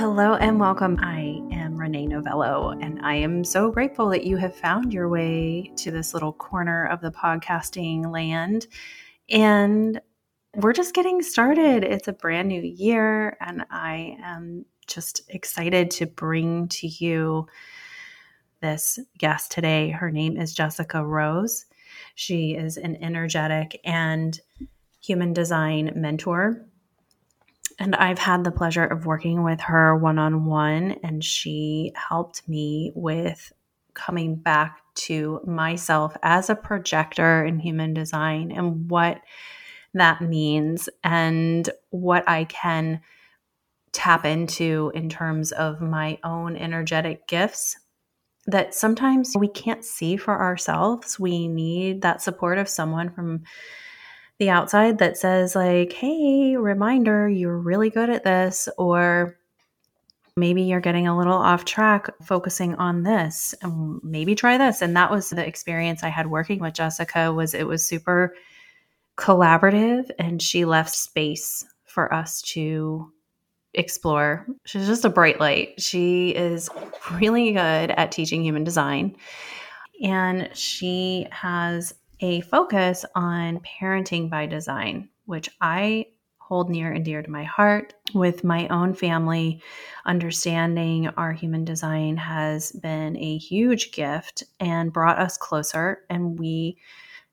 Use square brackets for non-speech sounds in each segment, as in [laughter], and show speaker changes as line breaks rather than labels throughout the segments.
Hello and welcome. I am Renee Novello, and I am so grateful that you have found your way to this little corner of the podcasting land. And we're just getting started. It's a brand new year, and I am just excited to bring to you this guest today. Her name is Jessica Rose. She is an energetic and human design mentor and I've had the pleasure of working with her one on one, and she helped me with coming back to myself as a projector in human design and what that means and what I can tap into in terms of my own energetic gifts that sometimes we can't see for ourselves. We need that support of someone from the outside that says like hey reminder you're really good at this or maybe you're getting a little off track focusing on this and maybe try this. And that was the experience i had working with jessica was it was super collaborative and she left space for us to explore. She's just a bright light. She is really good at teaching human design. And she has a focus on parenting by design, which I hold near and dear to my heart with my own family. Understanding our human design has been a huge gift and brought us closer, and we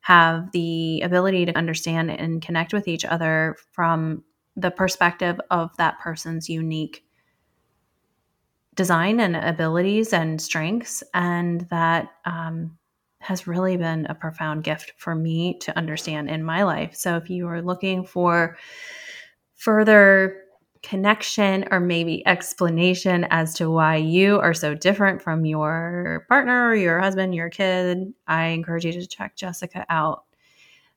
have the ability to understand and connect with each other from the perspective of that person's unique design and abilities and strengths, and that um, has really been a profound gift for me to understand in my life. So if you are looking for further connection or maybe explanation as to why you are so different from your partner, your husband, your kid, I encourage you to check Jessica out.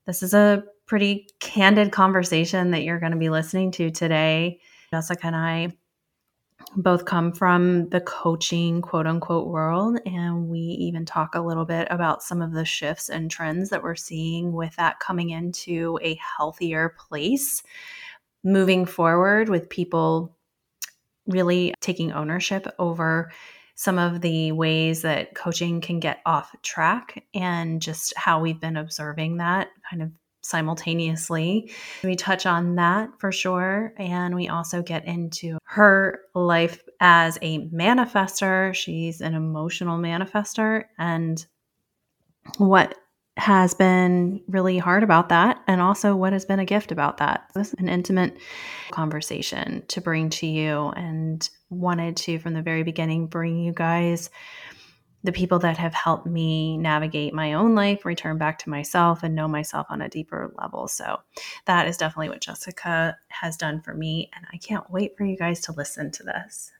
This is a pretty candid conversation that you're going to be listening to today. Jessica and I both come from the coaching quote unquote world. And we even talk a little bit about some of the shifts and trends that we're seeing with that coming into a healthier place moving forward with people really taking ownership over some of the ways that coaching can get off track and just how we've been observing that kind of simultaneously. We touch on that for sure. And we also get into her life as a manifestor. She's an emotional manifester and what has been really hard about that and also what has been a gift about that. This is an intimate conversation to bring to you and wanted to from the very beginning bring you guys the people that have helped me navigate my own life, return back to myself, and know myself on a deeper level. So, that is definitely what Jessica has done for me. And I can't wait for you guys to listen to this.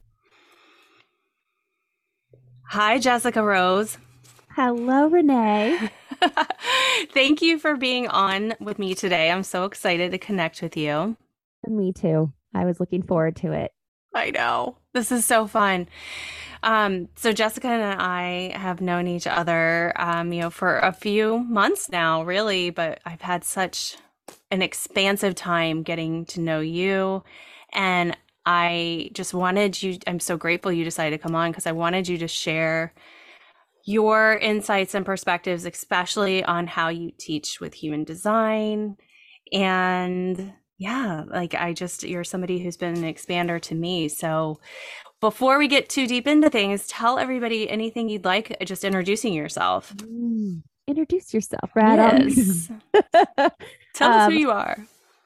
Hi, Jessica Rose.
Hello, Renee. [laughs] [laughs]
Thank you for being on with me today. I'm so excited to connect with you.
Me too. I was looking forward to it.
I know. This is so fun. Um, so Jessica and I have known each other, um, you know, for a few months now, really, but I've had such an expansive time getting to know you. And I just wanted you, I'm so grateful you decided to come on because I wanted you to share your insights and perspectives, especially on how you teach with human design. And yeah, like I just, you're somebody who's been an expander to me. So before we get too deep into things, tell everybody anything you'd like, just introducing yourself.
Mm, introduce yourself, right?
Yes. [laughs] tell us um, who you are.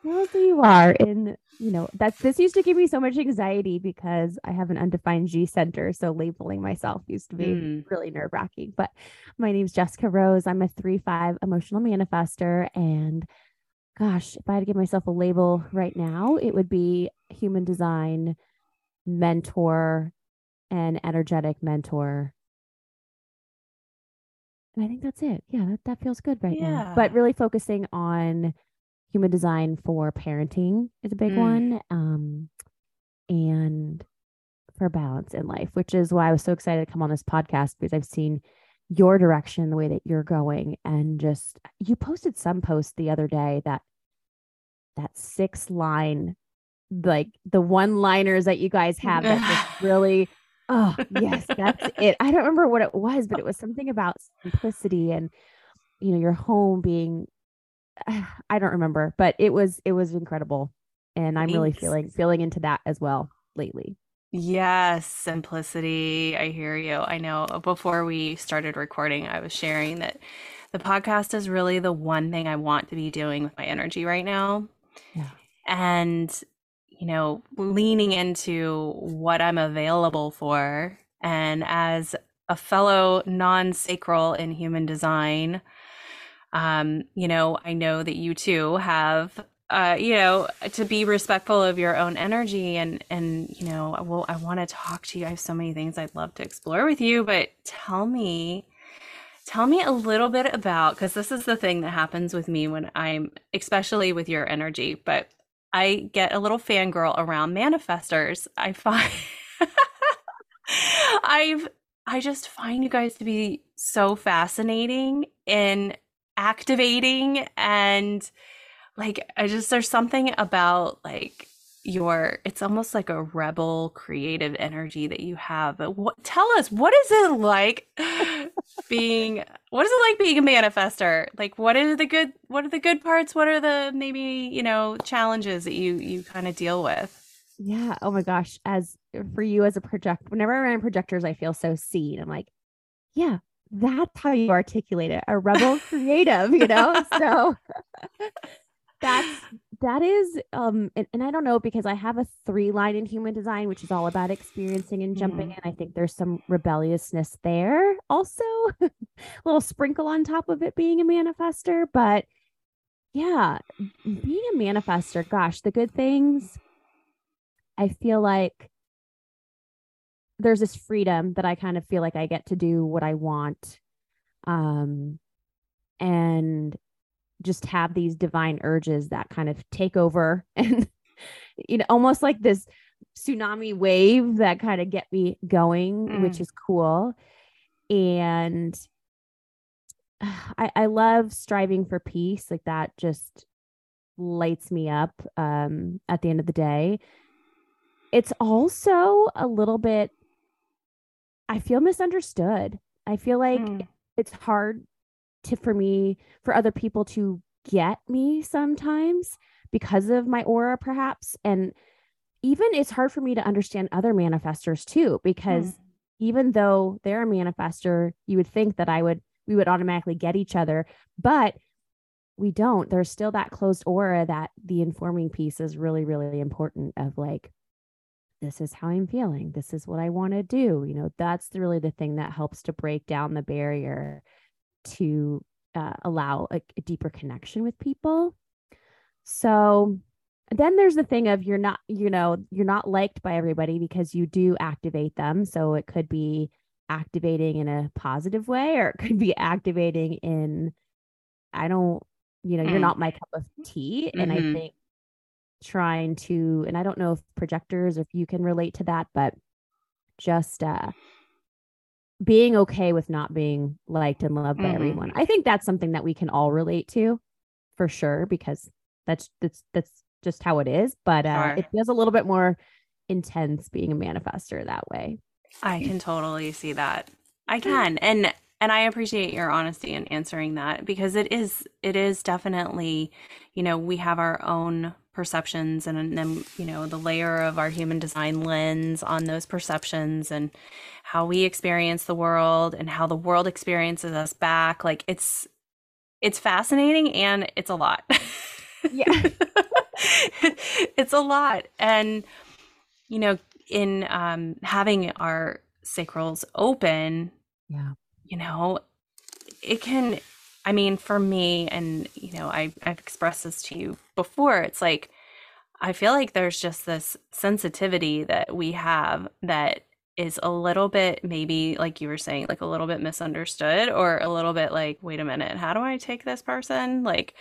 Tell us who you are. And, you know, that's this used to give me so much anxiety because I have an undefined G center. So labeling myself used to be mm. really nerve wracking. But my name's Jessica Rose. I'm a 3 5 emotional manifestor. And gosh, if I had to give myself a label right now, it would be human design mentor and energetic mentor. And I think that's it. Yeah, that, that feels good right yeah. now. But really focusing on human design for parenting is a big mm. one. Um, and for balance in life, which is why I was so excited to come on this podcast because I've seen your direction, the way that you're going, and just you posted some post the other day that that six line like the one liners that you guys have that just [laughs] really oh yes that's it i don't remember what it was but it was something about simplicity and you know your home being [sighs] i don't remember but it was it was incredible and i'm Thanks. really feeling feeling into that as well lately
yes simplicity i hear you i know before we started recording i was sharing that the podcast is really the one thing i want to be doing with my energy right now yeah. and you know, leaning into what I'm available for. And as a fellow non sacral in human design, um, you know, I know that you too have uh, you know, to be respectful of your own energy and and you know, well, I want to talk to you. I have so many things I'd love to explore with you, but tell me, tell me a little bit about because this is the thing that happens with me when I'm, especially with your energy. But I get a little fangirl around manifestors. I find [laughs] I've I just find you guys to be so fascinating and activating and like I just there's something about like your it's almost like a rebel creative energy that you have. But what tell us what is it like [laughs] being what is it like being a manifestor? Like what are the good what are the good parts? What are the maybe you know challenges that you you kind of deal with?
Yeah. Oh my gosh. As for you as a project whenever i run projectors i feel so seen. I'm like yeah that's how you articulate it. A rebel [laughs] creative you know? So [laughs] that's that is um and, and, i don't know because i have a three line in human design which is all about experiencing and jumping mm-hmm. in i think there's some rebelliousness there also [laughs] a little sprinkle on top of it being a manifestor but yeah being a manifestor gosh the good things i feel like there's this freedom that i kind of feel like i get to do what i want um and just have these divine urges that kind of take over [laughs] and you know almost like this tsunami wave that kind of get me going mm. which is cool and [sighs] I, I love striving for peace like that just lights me up um at the end of the day it's also a little bit i feel misunderstood i feel like mm. it's hard to for me for other people to get me sometimes because of my aura perhaps. And even it's hard for me to understand other manifestors too because mm. even though they're a manifestor you would think that i would we would automatically get each other but we don't. There's still that closed aura that the informing piece is really really important of like this is how i'm feeling. This is what i want to do. You know that's really the thing that helps to break down the barrier to uh, allow a, a deeper connection with people. So then there's the thing of you're not, you know, you're not liked by everybody because you do activate them. So it could be activating in a positive way or it could be activating in, I don't, you know, mm. you're not my cup of tea. Mm-hmm. And I mm-hmm. think trying to, and I don't know if projectors, if you can relate to that, but just uh being okay with not being liked and loved mm-hmm. by everyone. I think that's something that we can all relate to for sure because that's that's that's just how it is, but uh sure. it feels a little bit more intense being a manifestor that way.
I can totally see that. I can. And and I appreciate your honesty in answering that because it is it is definitely, you know, we have our own perceptions and then you know the layer of our human design lens on those perceptions and how we experience the world and how the world experiences us back. Like it's it's fascinating and it's a lot. Yeah. [laughs] It's a lot. And you know in um having our sacrals open
yeah.
you know it can I mean, for me, and you know, I, I've expressed this to you before, it's like I feel like there's just this sensitivity that we have that is a little bit maybe like you were saying like a little bit misunderstood or a little bit like wait a minute how do i take this person? Like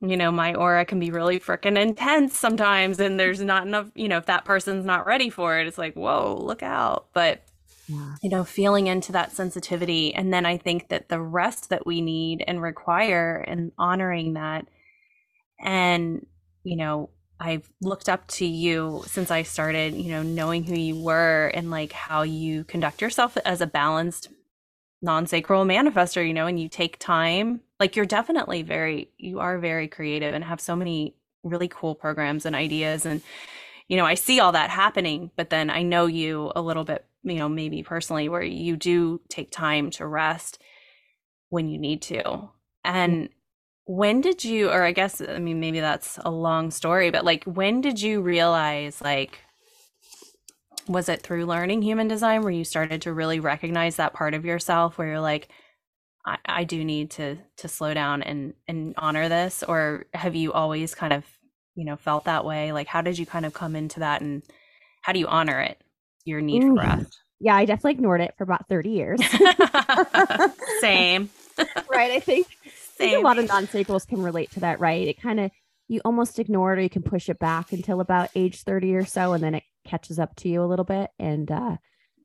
you know my aura can be really freaking intense sometimes and there's not enough you know if that person's not ready for it it's like whoa look out. But yeah. you know, feeling into that sensitivity. And then I think that the rest that we need and require and honoring that and, you know, I've looked up to you since I started, you know, knowing who you were and like how you conduct yourself as a balanced non-sacral manifestor, you know, and you take time. Like you're definitely very you are very creative and have so many really cool programs and ideas and you know, I see all that happening, but then I know you a little bit, you know, maybe personally where you do take time to rest when you need to. Mm. And when did you or i guess i mean maybe that's a long story but like when did you realize like was it through learning human design where you started to really recognize that part of yourself where you're like i, I do need to to slow down and and honor this or have you always kind of you know felt that way? Like how did you kind of come into that and how do you honor it your need Ooh. for rest
yeah i definitely ignored it for about 30 years [laughs]
same
right i think think a lot of non-sacrals can relate to that, right? It kind of you almost ignore it or you can push it back until about age 30 or so and then it catches up to you a little bit and uh,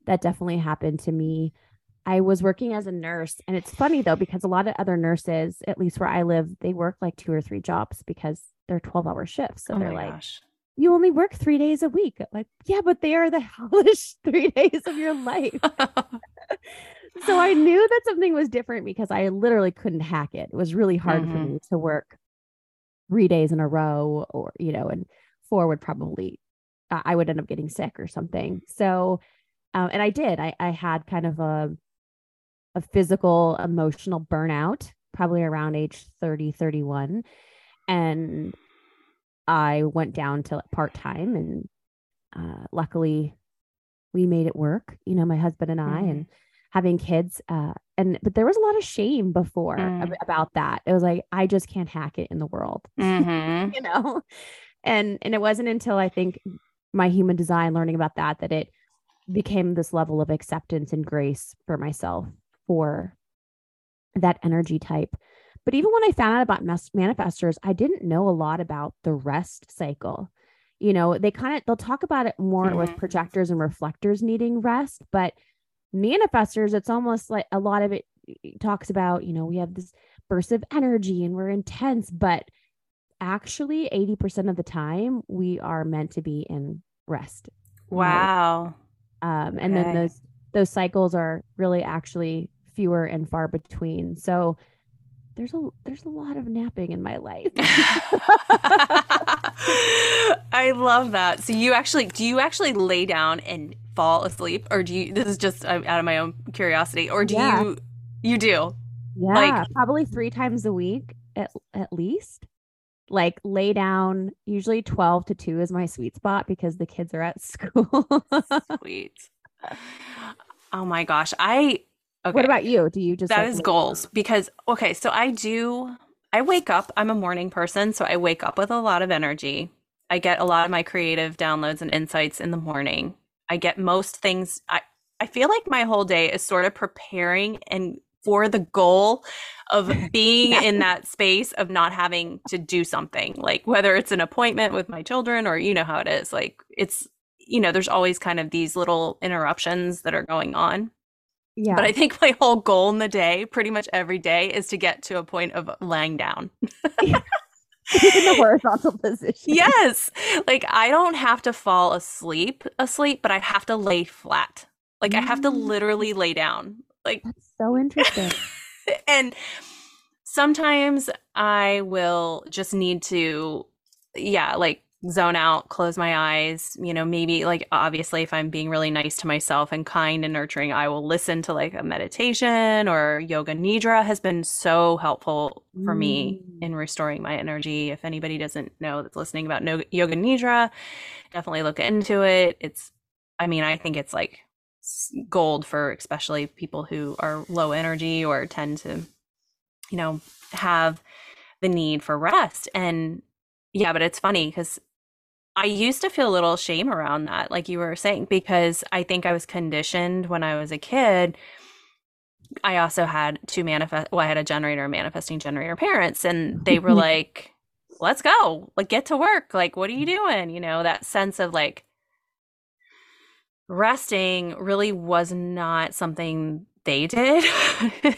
that definitely happened to me i was working as a nurse and it's funny though because a lot of other nurses at least where i live they work like two or three jobs because they're 12 hour shifts so oh they're like gosh. You only work three days a week like yeah but they are the [laughs] hellish three days of your life [laughs] so I knew that something was different because I literally couldn't hack it. It was really hard mm-hmm. for me to work three days in a row, or you know, and four would probably I would end up getting sick or something. So, um, and I did. I I had kind of a a physical emotional burnout probably around age 30 31 and i went down to part time and uh, luckily we made it work you know my husband and i mm-hmm. and having kids uh, and but there was a lot of shame before mm. about that it was like i just can't hack it in the world [laughs] mm-hmm. you know and and it wasn't until i think my human design learning about that that it became this level of acceptance and grace for myself for that energy type but even when i found out about manifestors i didn't know a lot about the rest cycle you know they kind of they'll talk about it more mm-hmm. with projectors and reflectors needing rest but manifestors, it's almost like a lot of it talks about, you know, we have this burst of energy and we're intense, but actually 80% of the time we are meant to be in rest.
Wow.
Um, and okay. then those those cycles are really actually fewer and far between. So there's a there's a lot of napping in my life. [laughs]
I love that. So you actually do you actually lay down and fall asleep? Or do you this is just out of my own curiosity. Or do yeah. you you do?
Yeah like probably three times a week at, at least. Like lay down usually 12 to 2 is my sweet spot because the kids are at [laughs] school.
Sweet. Oh my gosh. I
okay. what about you do you just
That like, is goals because okay so i do i wake up i'm a morning person so i wake up with a lot of energy i get a lot of my creative downloads and insights in the morning I get most things. I, I feel like my whole day is sort of preparing and for the goal of [laughs] being yeah. in that space of not having to do something like whether it's an appointment with my children or you know how it is like it's you know there's always kind of these little interruptions that are going on yeah but i think my whole goal in the day pretty much every day is to get to a point of laying down
in [laughs] [laughs] the horizontal position.
Yes. Like I don't have to fall asleep asleep, but I have to lay flat. Like mm. I have to mm. literally lay down. Like
That's so interesting. [laughs]
and sometimes I will just need to yeah, like zone out, close my eyes, you know, maybe like obviously if I'm being really nice to myself and kind and nurturing, I will listen to like a meditation or yoga nidra has been so helpful for mm. me in restoring my energy. If anybody doesn't know that's listening about no- yoga nidra, definitely look into it. It's I mean, I think it's like gold for especially people who are low energy or tend to you know, have the need for rest and yeah, but it's funny because I used to feel a little shame around that, like you were saying, because I think I was conditioned when I was a kid. I also had two manifest, well, I had a generator, manifesting generator parents, and they were [laughs] like, let's go, like, get to work. Like, what are you doing? You know, that sense of like resting really was not something they [laughs] did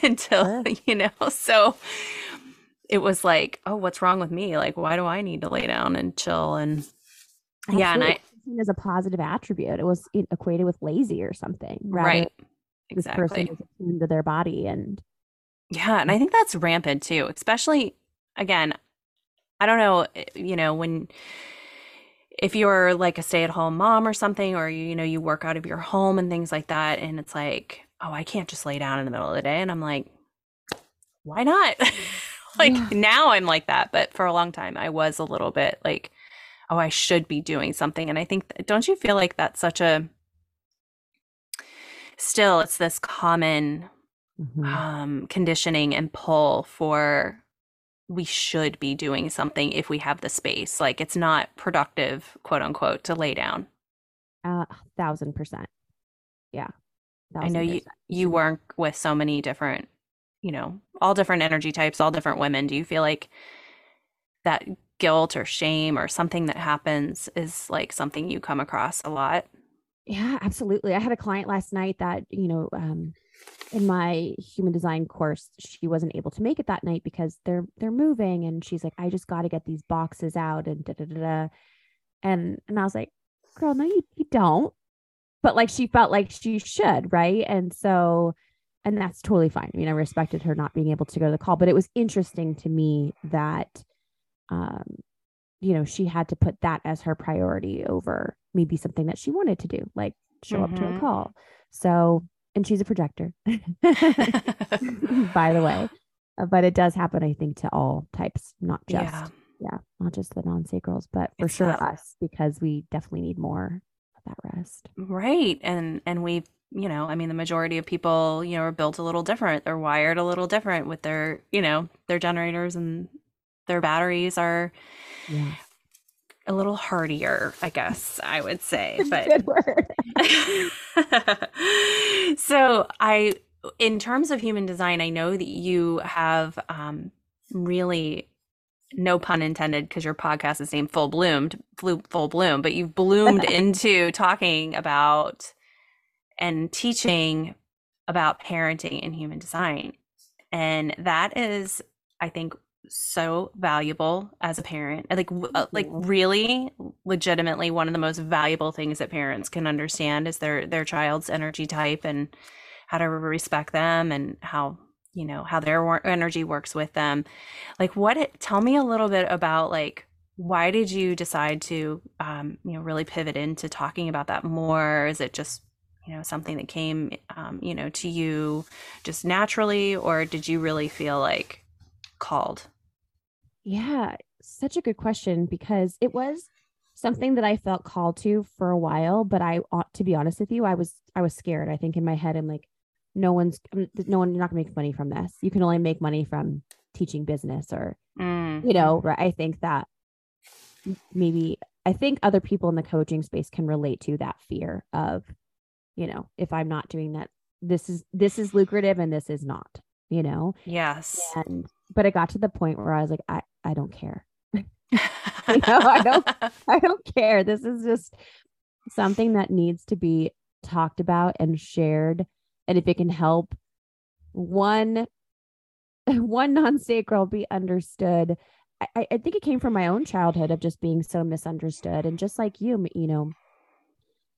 until, you know, so it was like, oh, what's wrong with me? Like, why do I need to lay down and chill? And Absolutely. yeah, and I
as a positive attribute. It was equated with lazy or something.
Right. Exactly.
Is their body and
yeah, and I think that's rampant too, especially again, I don't know, eh, you know, when if you're like a stay-at-home mom or something or you, you know, you work out of your home and things like that and it's like, "Oh, I can't just lay down in the middle of the day." And I'm like, "Why not?" [laughs] like yeah. now I'm like that, but for a long time I was a little bit like, "Oh, I should be doing something." And I think don't you feel like that's such a still it's this common mm-hmm. um, conditioning and pull for we should be doing something if we have the space. Like it's not productive, quote unquote, to lay down.
A uh, thousand percent. Yeah.
I know you you work with so many different, you know, all different energy types, all different women. Do you feel like that guilt or shame or something that happens is like something you come across a lot?
Yeah, absolutely. I had a client last night that, you know, um, in my human design course, she wasn't able to make it that night because they're they're moving and she's like, I just gotta get these boxes out and da da da. And and I was like, girl, no, you, you don't. But like she felt like she should, right? And so and that's totally fine. I mean, I respected her not being able to go to the call, but it was interesting to me that um, you know, she had to put that as her priority over maybe something that she wanted to do, like show mm-hmm. up to a mm-hmm. call. So, and she's a projector, [laughs] by the way. [laughs] Uh, but it does happen, I think, to all types, not just, yeah, yeah not just the non sacrals, but for it's sure not... us, because we definitely need more of that rest.
Right. And, and we've, you know, I mean, the majority of people, you know, are built a little different. They're wired a little different with their, you know, their generators and their batteries are yeah a little hardier, I guess I would say. [laughs] But good word. [laughs] so I in terms of human design, I know that you have um, really no pun intended because your podcast is named Full Bloomed, Full, Full Bloom, but you've bloomed [laughs] into talking about and teaching about parenting and human design. And that is, I think, so valuable as a parent. Like uh, like really legitimately one of the most valuable things that parents can understand is their their child's energy type and how to respect them and how you know how their energy works with them. Like what it, tell me a little bit about like why did you decide to um, you know really pivot into talking about that more? Is it just you know something that came um, you know to you just naturally or did you really feel like called
yeah, such a good question because it was something that I felt called to for a while, but I ought to be honest with you, I was I was scared. I think in my head I'm like no one's no one you're not going to make money from this. You can only make money from teaching business or mm. you know, right? I think that maybe I think other people in the coaching space can relate to that fear of you know, if I'm not doing that this is this is lucrative and this is not, you know.
Yes.
And but it got to the point where I was like, I, I don't care. [laughs] you [laughs] know, I don't I don't care. This is just something that needs to be talked about and shared. And if it can help one [laughs] one non-sacral be understood. I, I think it came from my own childhood of just being so misunderstood. And just like you, you know,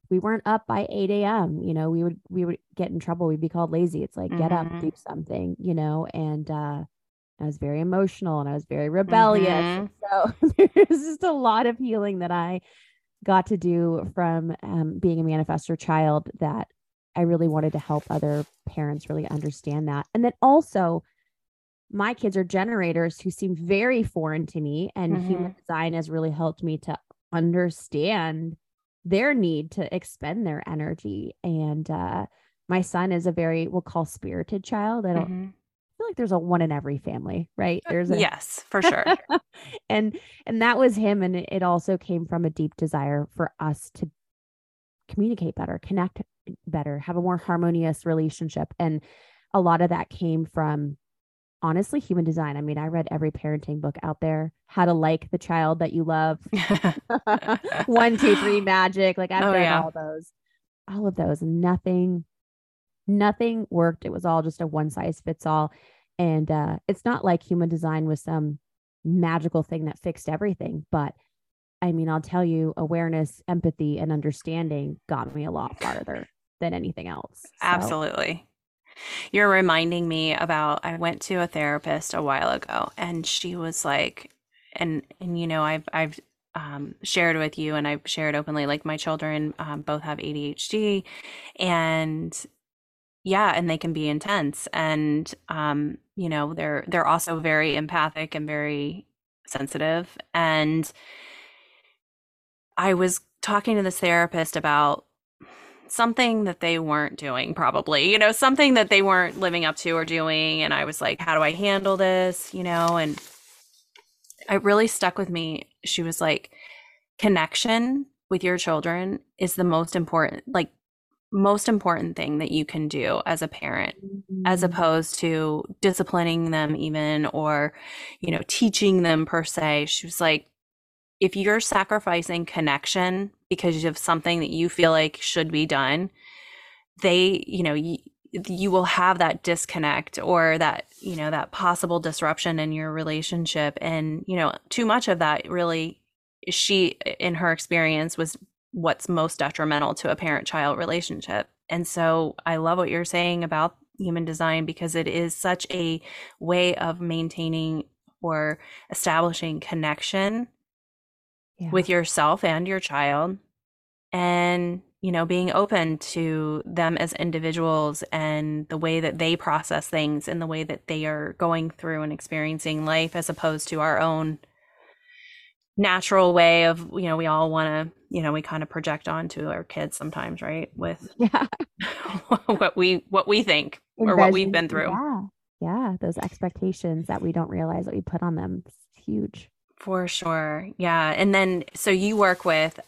we weren't up by 8 a.m. You know, we would we would get in trouble. We'd be called lazy. It's like, mm-hmm. get up, mm-hmm. do something, you know, and uh I was very emotional and I was very rebellious. Mm-hmm. [laughs] So [laughs] there's just a lot of healing that I got to do from um, being a manifestor child that I really wanted to help other parents really understand that. And then also, my kids are generators who seem very foreign to me, and mm-hmm. human design has really helped me to understand their need to expend their energy. And uh, my son is a very, we'll call spirited child. I don't mm-hmm feel like there's a one in every family, right?
Uh, there's a
yes,
for sure. [laughs]
and and that was him, and it also came from a deep desire for us to communicate better, connect better, have a more harmonious relationship, and a lot of that came from honestly human design. I mean, I read every parenting book out there, how to like the child that you love, [laughs] [laughs] one, two, three, magic. Like I've oh, read yeah. all those, all of those, nothing nothing worked. It was all just a one size fits all. And uh, it's not like human design was some magical thing that fixed everything, but I mean, I'll tell you, awareness, empathy, and understanding got me a lot farther than anything else. So.
Absolutely. You're reminding me about I went to a therapist a while ago and she was like and and you know I've I've um, shared with you and I've shared openly like my children um, both have ADHD and yeah and they can be intense and um, you know they're they're also very empathic and very sensitive and I was talking to this therapist about something that they weren't doing probably you know something that they weren't living up to or doing and i was like how do i handle this? You know and it really stuck with me. She was like connection with your children is the most important like most important thing that you can do as a parent mm-hmm. as opposed to disciplining them even or you know teaching them per se she was like if you're sacrificing connection because of something that you feel like should be done, they, you know, you, you will have that disconnect or that, you know, that possible disruption in your relationship. And, you know, too much of that really, she, in her experience, was what's most detrimental to a parent child relationship. And so I love what you're saying about human design because it is such a way of maintaining or establishing connection yeah. with yourself and your child and you know being open to them as individuals and the way that they process things and the way that they are going through and experiencing life as opposed to our own natural way of you know we all want to you know we kind of project onto our kids sometimes right with [laughs] yeah [laughs] what we what we think or what we've been through
yeah yeah those expectations that we don't realize that we put on them it's huge
for sure. Yeah. And then, so you work with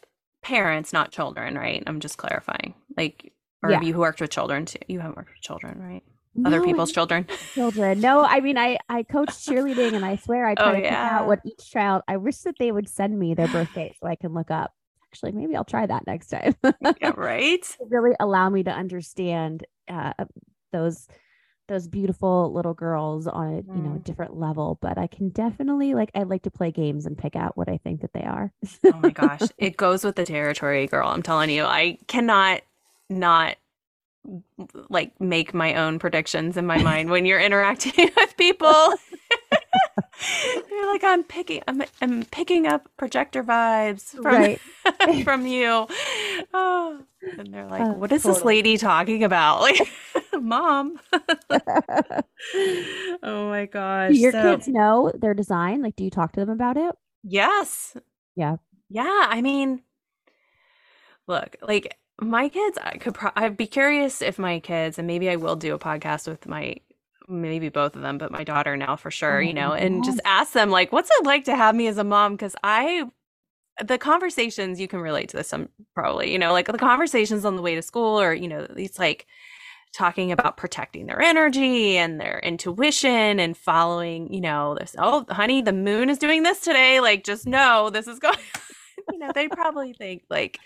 parents, not children, right? I'm just clarifying. Like, or yeah. have you worked with children too? You haven't worked with children, right? No, Other people's children. [laughs]
Children. No, I mean, I I coach cheerleading, and I swear I [laughs] try oh, to yeah. pick out what each child. I wish that they would send me their birthday so I can look up. Actually, maybe I'll try that next time. [laughs]
yeah, right.
really allow me to understand uh, those those beautiful little girls on a you know a mm. different level but i can definitely like i like to play games and pick out what i think that they are
oh my gosh it goes with the territory girl i'm telling you i cannot not like make my own predictions in my mind when you're interacting [laughs] with people [laughs] you're like i'm picking I'm, I'm picking up projector vibes from right. [laughs] from you oh and they're like, uh, "What is totally. this lady talking about?" Like, mom. oh my gosh!
Do your so, kids know their design? Like, do you talk to them about it?
Yes.
Yeah.
Yeah. I mean, look, like my kids, I could. Pro- I'd be curious if my kids, and maybe I will do a podcast with my maybe both of them, but my daughter now for sure, oh, you know, and oh, just ask them like, what's it like to have me as a mom? Because I the conversations you can relate to this some probably you know like the conversations on the way to school or you know it's like talking about protecting their energy and their intuition and following you know this oh honey the moon is doing this today like just know this is going [laughs] you know they probably think like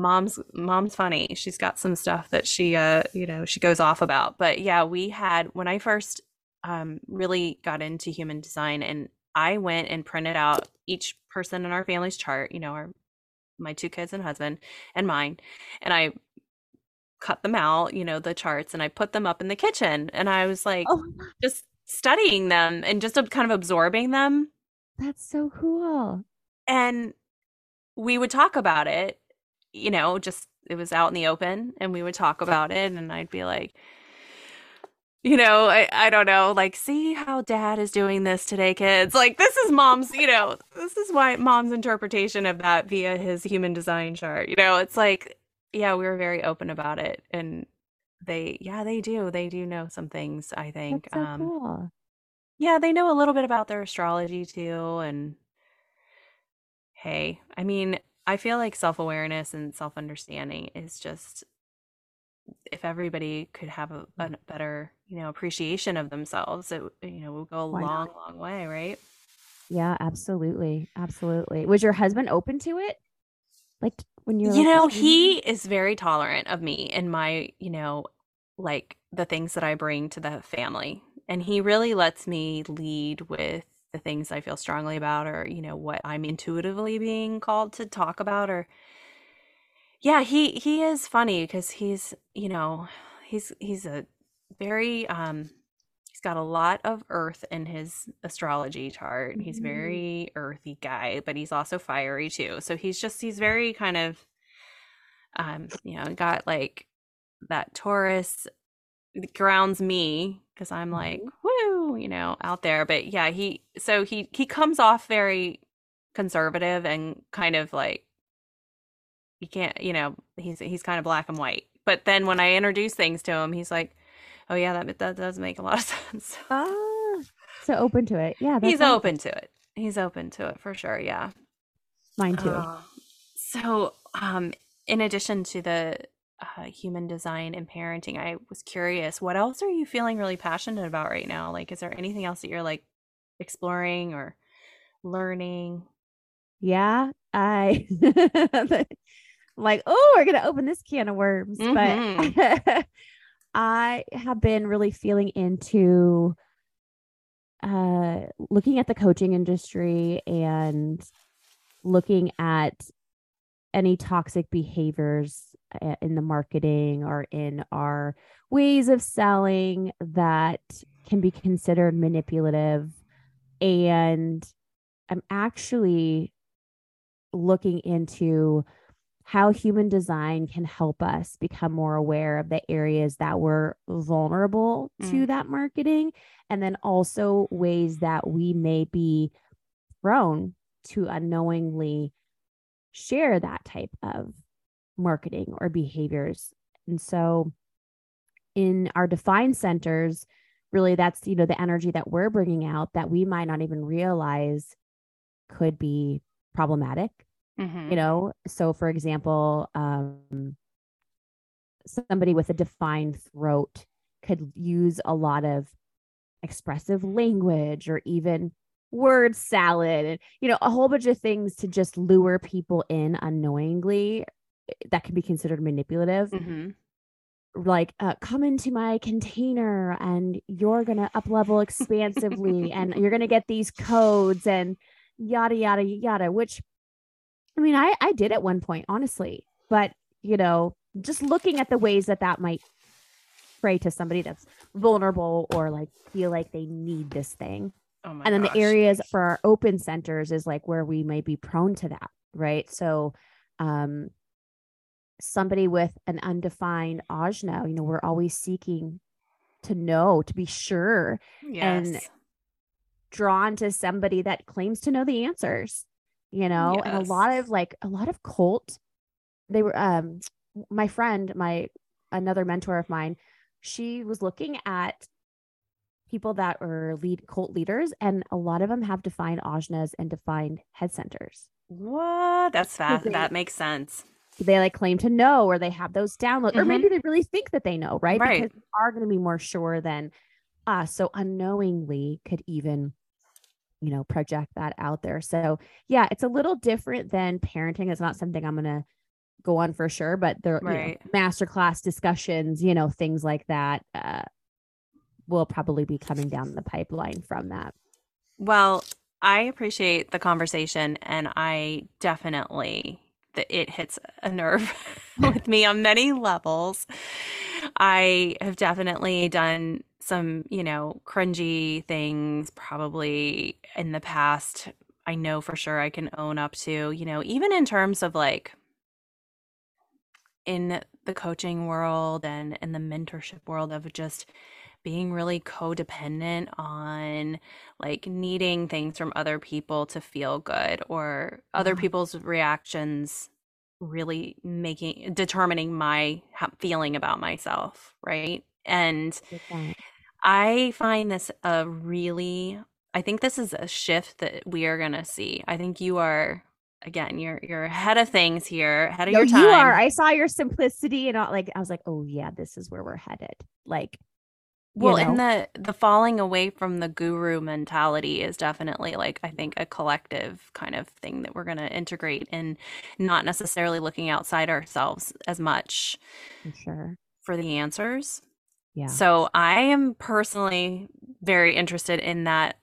mom's mom's funny she's got some stuff that she uh you know she goes off about but yeah we had when i first um really got into human design and i went and printed out each person in our family's chart, you know, our my two kids and husband and mine, and I cut them out, you know, the charts and I put them up in the kitchen and I was like oh. just studying them and just kind of absorbing them.
That's so cool.
And we would talk about it, you know, just it was out in the open and we would talk about it and I'd be like, you know, I, I don't know, like, see how dad is doing this today, kids. Like, this is mom's, you know, this is why mom's interpretation of that via his human design chart. You know, it's like, yeah, we were very open about it. And they, yeah, they do. They do know some things, I think.
So um, cool.
Yeah, they know a little bit about their astrology too. And hey, I mean, I feel like self awareness and self understanding is just if everybody could have a, a, mm. better you know appreciation of themselves it you know will go a Why long not? long way right
yeah absolutely absolutely was your husband open to it like when
you
you
like, know he is very tolerant of me and my you know like the things that i bring to the family and he really lets me lead with the things I feel strongly about or, you know, what I'm intuitively being called to talk about or yeah, he he is funny because he's, you know, he's he's a very um he's got a lot of earth in his astrology chart. He's
Mhm.
very earthy guy, but he's also fiery too. So he's just he's very kind of um, you know, got like that Taurus grounds me because I'm like,
Mhm.
Woo, you know, out there. But yeah, he so he he comes off very conservative and kind of like you can't, you know, he's he's kind of black and white. But then when I introduce things to him, he's like, "Oh yeah, that that does make a lot of [laughs] sense."
Ah, so open to it. Yeah,
he's open to it. He's open to it for sure. Yeah.
Mine too.
Uh, so, um, in addition to the uh, human design and parenting, I was curious, what else are you feeling really passionate about right now? Like, is there anything else that you're like exploring or learning?
yeah, I [laughs] like, oh, we're gonna open this can of worms.
Mhm.
But [laughs] I have been really feeling into uh looking at the coaching industry and looking at any toxic behaviors uh, in the marketing or in our ways of selling that can be considered manipulative and i'm actually looking into how human design can help us become more aware of the areas that we're vulnerable to
Mm.
that marketing and then also ways that we may be prone to unknowingly share that type of marketing or behaviors and so in our defined centers really that's you know the energy that we're bringing out that we might not even realize could be problematic
Mhm.
you know so for example um somebody with a defined throat could use a lot of expressive language or even word salad and you know a whole bunch of things to just lure people in unknowingly eh, that can be considered manipulative
Mhm.
like uh, come into my container and you're gonna up level expansively and you're gonna get these codes and yada yada yada which i mean i i did at one point honestly but you know just looking at the ways that that might pray to somebody that's vulnerable or like feel like they need this thing
Oh
and then
gosh.
the areas for our open centers is like where we may be prone to that right? So um somebody with an undefined ajna you know we're always seeking to know to be sure and drawn to somebody that claims to know the answers you know? And a lot of like a lot of cult they were um my friend my another mentor of mine she was looking at people that are lead cult leaders and a lot of them have defined ajnas and defined head centers
What? That's fast.
they-
That makes sense.
they like claim to know or they have those downloads or
Mhm.
maybe they really think that they know right,
Right.
because they are going to be more sure than us so unknowingly could even you know project that out there so yeah it's a little different than parenting it's not something i'm going to go on for sure but there you know,
Right.
masterclass discussions you know things like that uh will probably be coming down the pipeline from that
Well, I appreciate the conversation, and I definitely it hits a nerve [laughs] with me on many levels. I have definitely done some, you know, cringy things probably in the past. I know for sure I can own up to, you know, even in terms of like in the coaching world and in the mentorship world of just being really codependent on like needing things from other people to feel good or other
Yeah.
people's reactions really making determining my feeling about myself right? And
that.
i find this a really i think this is a shift that we are going to see. I think you are again you're you're ahead of things here ahead of
No,
your time
you are. i saw your simplicity and all like i was like oh yeah this is where we're headed. Like
Well, and the the falling away from the guru mentality is definitely like I think a collective kind of thing that we're going to integrate and not necessarily looking outside ourselves as much
for sure
for the answers.
yeah
So I am personally very interested in that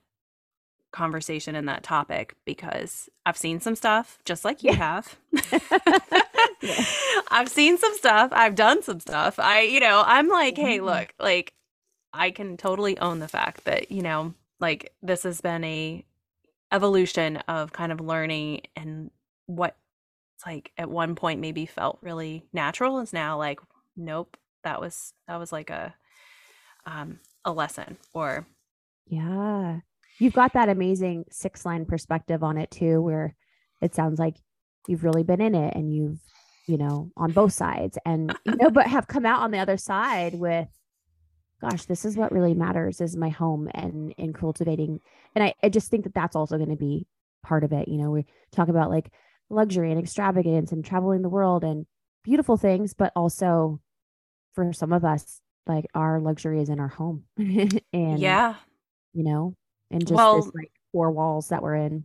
conversation and that topic because I've seen some stuff just like you yeah. have. [laughs] [laughs] yeah. I've seen some stuff. I've done some stuff. I, you know, I'm like, hey, mm-hmm. look, like I can totally own the fact that, you know, like this has been a evolution of kind of learning and what it's like at one point maybe felt really natural is now like nope that was that was like a um a lesson or
yeah. You've got that amazing six line perspective on it too where it sounds like you've really been in it and you've you know on both sides and you know but have come out on the other side with gosh this is what really matters is my home and in cultivating and I, I just think that that's also going to be part of it you know we talk about like luxury and extravagance and traveling the world and beautiful things but also for some of us like our luxury is in our home [laughs] and
yeah.
you know and just well, this like four walls that we're in.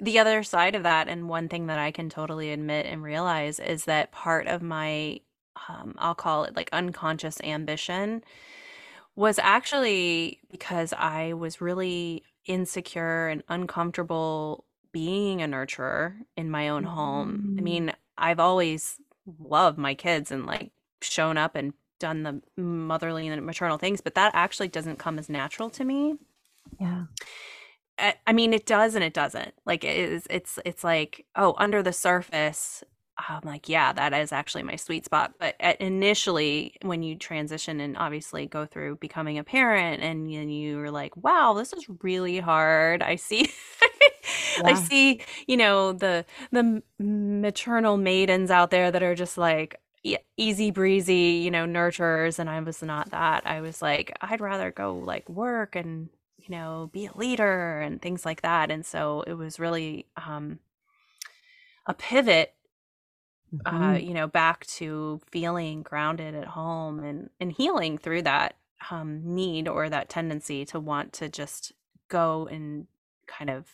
The other side of that and one thing that i can totally admit and realize is that part of my um, i'll call it like unconscious ambition was actually because i was really insecure and uncomfortable being a nurturer in my own home. I mm. mean, I've always loved my kids and like shown up and done the motherly and maternal things, but that actually doesn't come as natural to me.
Yeah.
I mean, it does and it doesn't. Like it is, it's it's like oh, under the surface, I'm like, yeah, that is actually my sweet spot. But initially, when you transition and obviously go through becoming a parent, and then you're like, wow, this is really hard. I see, [laughs] yeah. I see, you know, the the maternal maidens out there that are just like easy breezy, you know, nurturers, and I was not that. I was like, I'd rather go like work and you know be a leader and things like that. And so it was really um, a pivot mm-hmm. uh, you know, back to feeling grounded at home and and healing through that um, need or that tendency to want to just go and kind of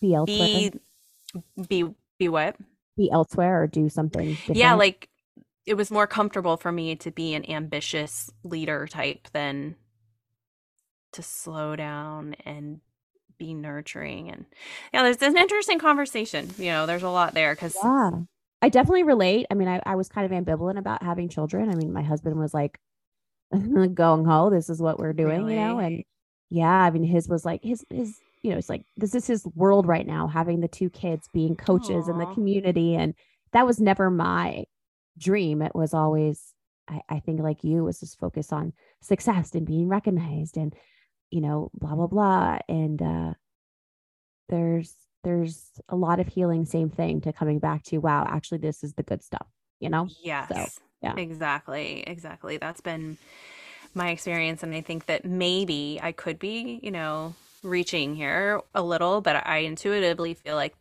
be elsewhere.
Be be, be what?
Be elsewhere or do something. Different.
Yeah, like it was more comfortable for me to be an ambitious leader type than to slow down and be nurturing and yeah there's, there's an interesting conversation you know there's a lot there because
yeah I definitely relate. I mean, I, I was kind of ambivalent about having children. I mean, my husband was like, [laughs] going ho, this is what we're doing, really? you know? And yeah, I mean, his was like, his, his, you know, it's like, this is his world right now, having the two kids being coaches Aww. in the community. And that was never my dream. It was always, I, I think, like you, was just focused on success and being recognized and, you know, blah, blah, blah. And, uh, there's there's a lot of healing same thing to coming back to wow actually this is the good stuff you know?
Yes. so, yeah. Exactly exactly. That's been my experience and i think that maybe i could be you know reaching here a little but i intuitively feel like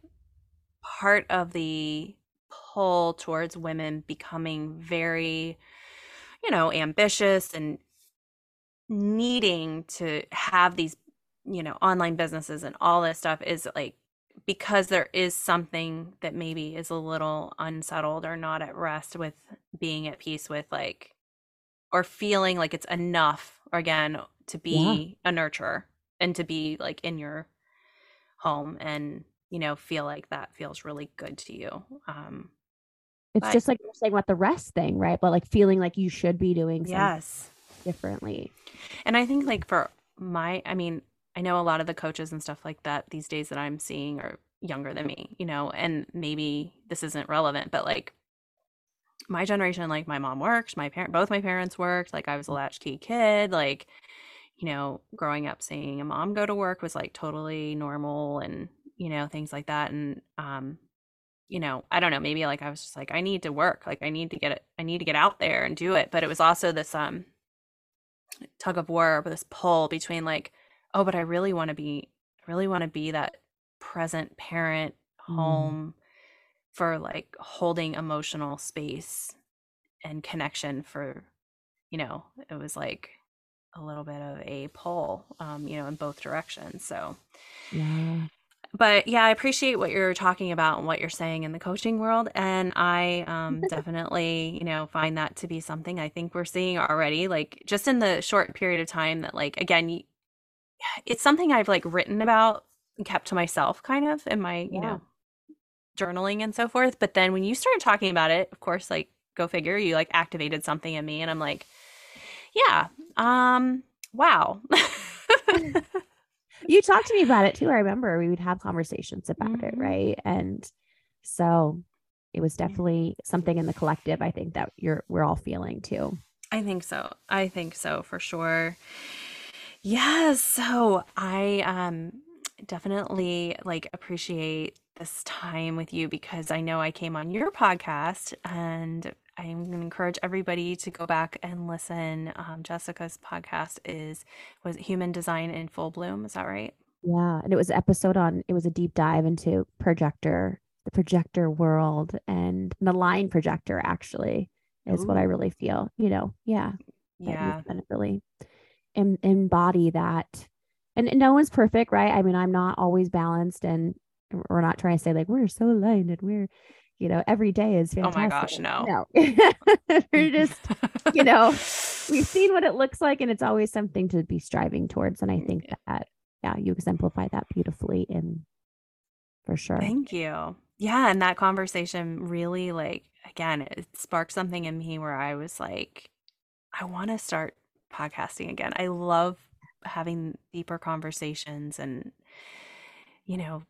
part of the pull towards women becoming very you know ambitious and needing to have these you know online businesses and all this stuff is like because there is something that maybe is a little unsettled or not at rest with being at peace with like or feeling like it's enough again to be yeah. a nurturer and to be like in your home and you know feel like that feels really good to you um
it's but, just like you're saying about the rest thing right? But like feeling like you should be doing
yes.
differently.
And i think like for my i mean I know a lot of the coaches and stuff like that these days that I'm seeing are younger than me, you know, and maybe this isn't relevant, but like my generation, like my mom worked, my parent, both my parents worked, like I was a latchkey kid, like, you know, growing up seeing a mom go to work was like totally normal and, you know, things like that. And, um, you know, I don't know, maybe like I was just like, I need to work, like I need to get it, I need to get out there and do it. But it was also this, um, tug of war, this pull between like, oh, but I really want to be, really want to be that present parent mm. home mm. for like holding emotional space and connection for, you know, it was like a little bit of a pull, um, you know, in both directions. So,
yeah.
But yeah, I appreciate what you're talking about and what you're saying in the coaching world. And I um, [laughs] definitely, you know, find that to be something I think we're seeing already, like just in the short period of time that, like, again, it's something I've like written about and kept to myself kind of in my, yeah. you know, journaling and so forth. But then when you started talking about it, of course, like go figure, you like activated something in me and I'm like, yeah, um, wow. [laughs]
you talked to me about it too. I remember we would have conversations about mm-hmm. it, right? And so it was definitely something in the collective I think that you're we're all feeling too.
I think so. I think so for sure. Yes. So I um definitely like appreciate this time with you because I know I came on your podcast and I'm going to encourage everybody to go back and listen. Um, Jessica's podcast is was Human Design in Full Bloom. Is that right?
Yeah, and it was an episode on. It was a deep dive into projector, the projector world, and the line projector. Actually, is Ooh. what I really feel. You know, yeah,
yeah,
really em- embody that. And no one's perfect, right? I mean, I'm not always balanced, and we're not trying to say like we're so aligned and we're you know, every day is fantastic.
Oh my gosh, no.
No. [laughs] We're just, [laughs] you know, we've seen what it looks like and it's always something to be striving towards. And I think that, yeah, you exemplify that beautifully in for sure.
Thank you. Yeah. And that conversation really, like, again, it sparked something in me where I was like, I want to start podcasting again. I love having deeper conversations and, you know,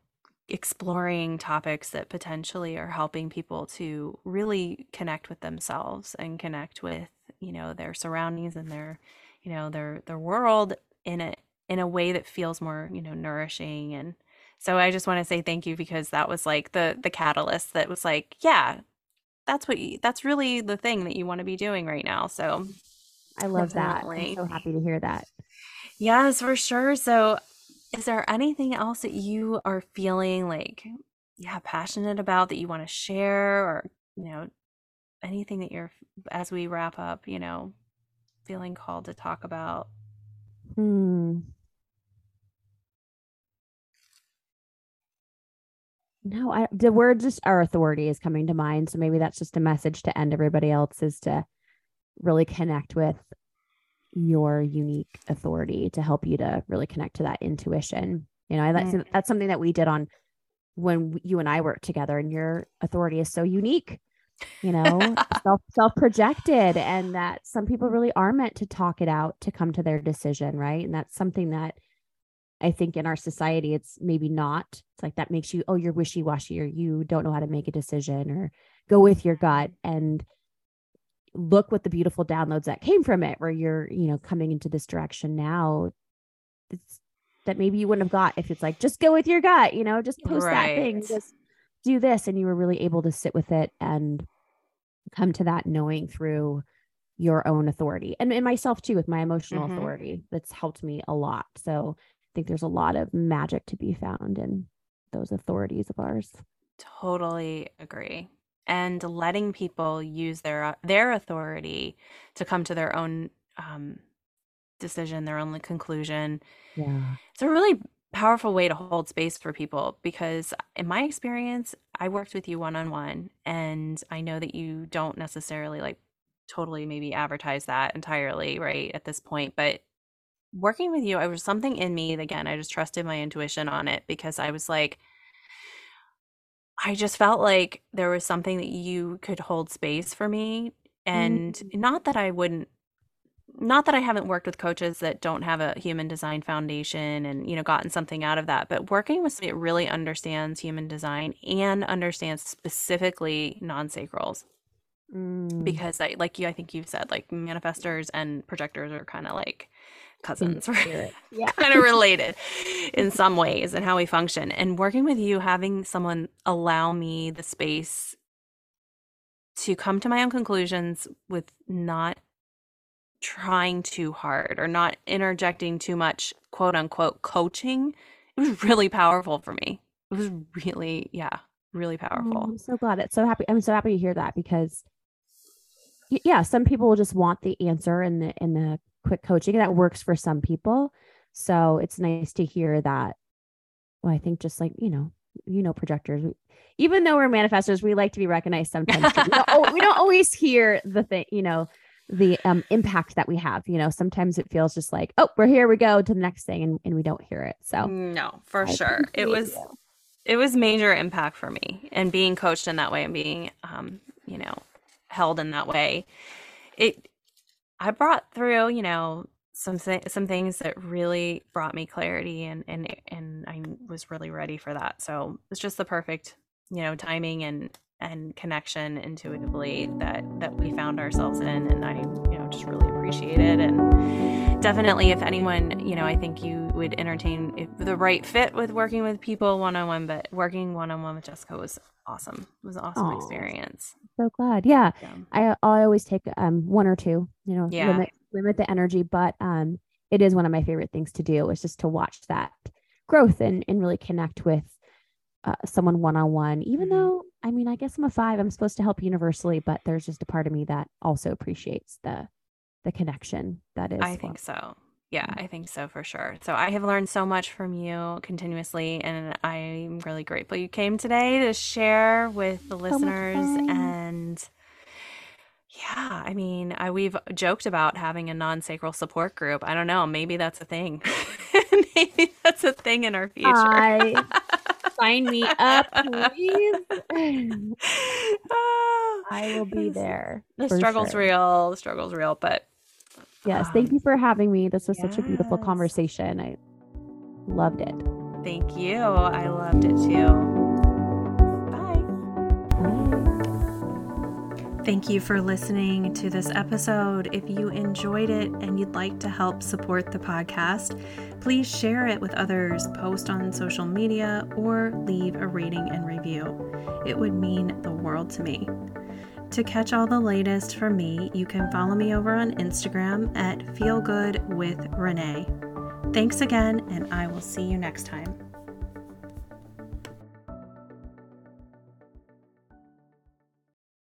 exploring topics that potentially are helping people to really connect with themselves and connect with you know their surroundings and their you know their their world in a in a way that feels more you know nourishing and so i just want to say thank you because that was like the the catalyst that was like yeah that's what you, that's really the thing that you want to be doing right now so
i love definitely. that. I'm so happy to hear that.
Yes for sure. So is there anything else that you are feeling like yeah passionate about that you want to share or you know anything that you're as we wrap up you know feeling called to talk about?
Hmm. No i the word just our authority is coming to mind. So maybe that's just a message to end everybody else is to really connect with your unique authority to help you to really connect to that intuition. You know, that's mm. that's something that we did on when you and I worked together and your authority is so unique. You know, [laughs] self self projected and that some people really are meant to talk it out to come to their decision, right? And that's something that I think in our society it's maybe not. It's like that makes you oh you're wishy-washy or you don't know how to make a decision or go with your gut and look what the beautiful downloads that came from it where you're you know coming into this direction now it's that maybe you wouldn't have got if it's like just go with your gut you know just post right. that thing just do this and you were really able to sit with it and come to that knowing through your own authority and, and myself too with my emotional mm-hmm. authority that's helped me a lot so i think there's a lot of magic to be found in those authorities of ours
totally agree and letting people use their uh, their authority to come to their own um, decision, their own conclusion.
Yeah,
it's a really powerful way to hold space for people because in my experience i worked with you one-on-one and i know that you don't necessarily like totally maybe advertise that entirely right at this point but working with you i was something in me again i just trusted my intuition on it because i was like I just felt like there was something that you could hold space for me. And mm-hmm. not that I wouldn't, not that I haven't worked with coaches that don't have a human design foundation and, you know, gotten something out of that, but working with somebody that really understands human design and understands specifically non sacrals. Mm. Because, I, like you, I think you've said, like manifestors and projectors are kind of like, cousins. [laughs] Mm, yeah. kind of [laughs] related in some ways and how we function. And working with you, having someone allow me the space to come to my own conclusions with not trying too hard or not interjecting too much quote unquote coaching, it was really powerful for me. It was really, yeah, really oh, powerful.
I'm so glad. It's so happy. I'm so happy to hear that because yeah, some people will just want the answer and the and the quick coaching that works for some people. So it's nice to hear that. Well, I think just like, you know, you know, projectors, even though we're manifestors, we like to be recognized sometimes. we, don't, we don't [laughs] always hear the thing, you know, the um, impact that we have. You know, sometimes it feels just like, oh, we're here, we go to the next thing, and, and we don't hear it. So
no, for I sure, it was you. it was major impact for me, and being coached in that way and being, um, you know, held in that way. It, I brought through, you know, some some things that really brought me clarity, and and and I was really ready for that. So it's just the perfect, you know, timing and and connection intuitively that that we found ourselves in and i you know just really appreciate it and definitely if anyone you know i think you would entertain the right fit with working with people one-on-one but working one-on-one with jessica was awesome it was an awesome Aww. experience
so glad yeah, yeah. i i always take um one or two you know yeah. limit limit the energy but um it is one of my favorite things to do is just to watch that growth and and really connect with uh, someone one on one, even mm-hmm. though I mean, I guess I'm a five. I'm supposed to help universally, but there's just a part of me that also appreciates the the connection that is.
I think so. Yeah, mm-hmm. I think so for sure. So I have learned so much from you continuously, and I'm really grateful you came today to share with the listeners. And yeah, I mean, I, we've joked about having a non sacral support group. I don't know, maybe that's a thing. [laughs] maybe that's a thing in our future. I
sign me up, please. [laughs] I will be there.
The struggle's sure. real. The struggle's real, but
yes, um, thank you for having me. This was yes. such a beautiful conversation. I loved it.
Thank you. I loved it too. Thank you for listening to this episode. If you enjoyed it and you'd like to help support the podcast, please share it with others, post on social media, or leave a rating and review. It would mean the world to me. To catch all the latest from me, you can follow me over on Instagram at feelgoodwithrenee. Thanks again, and I will see you next time.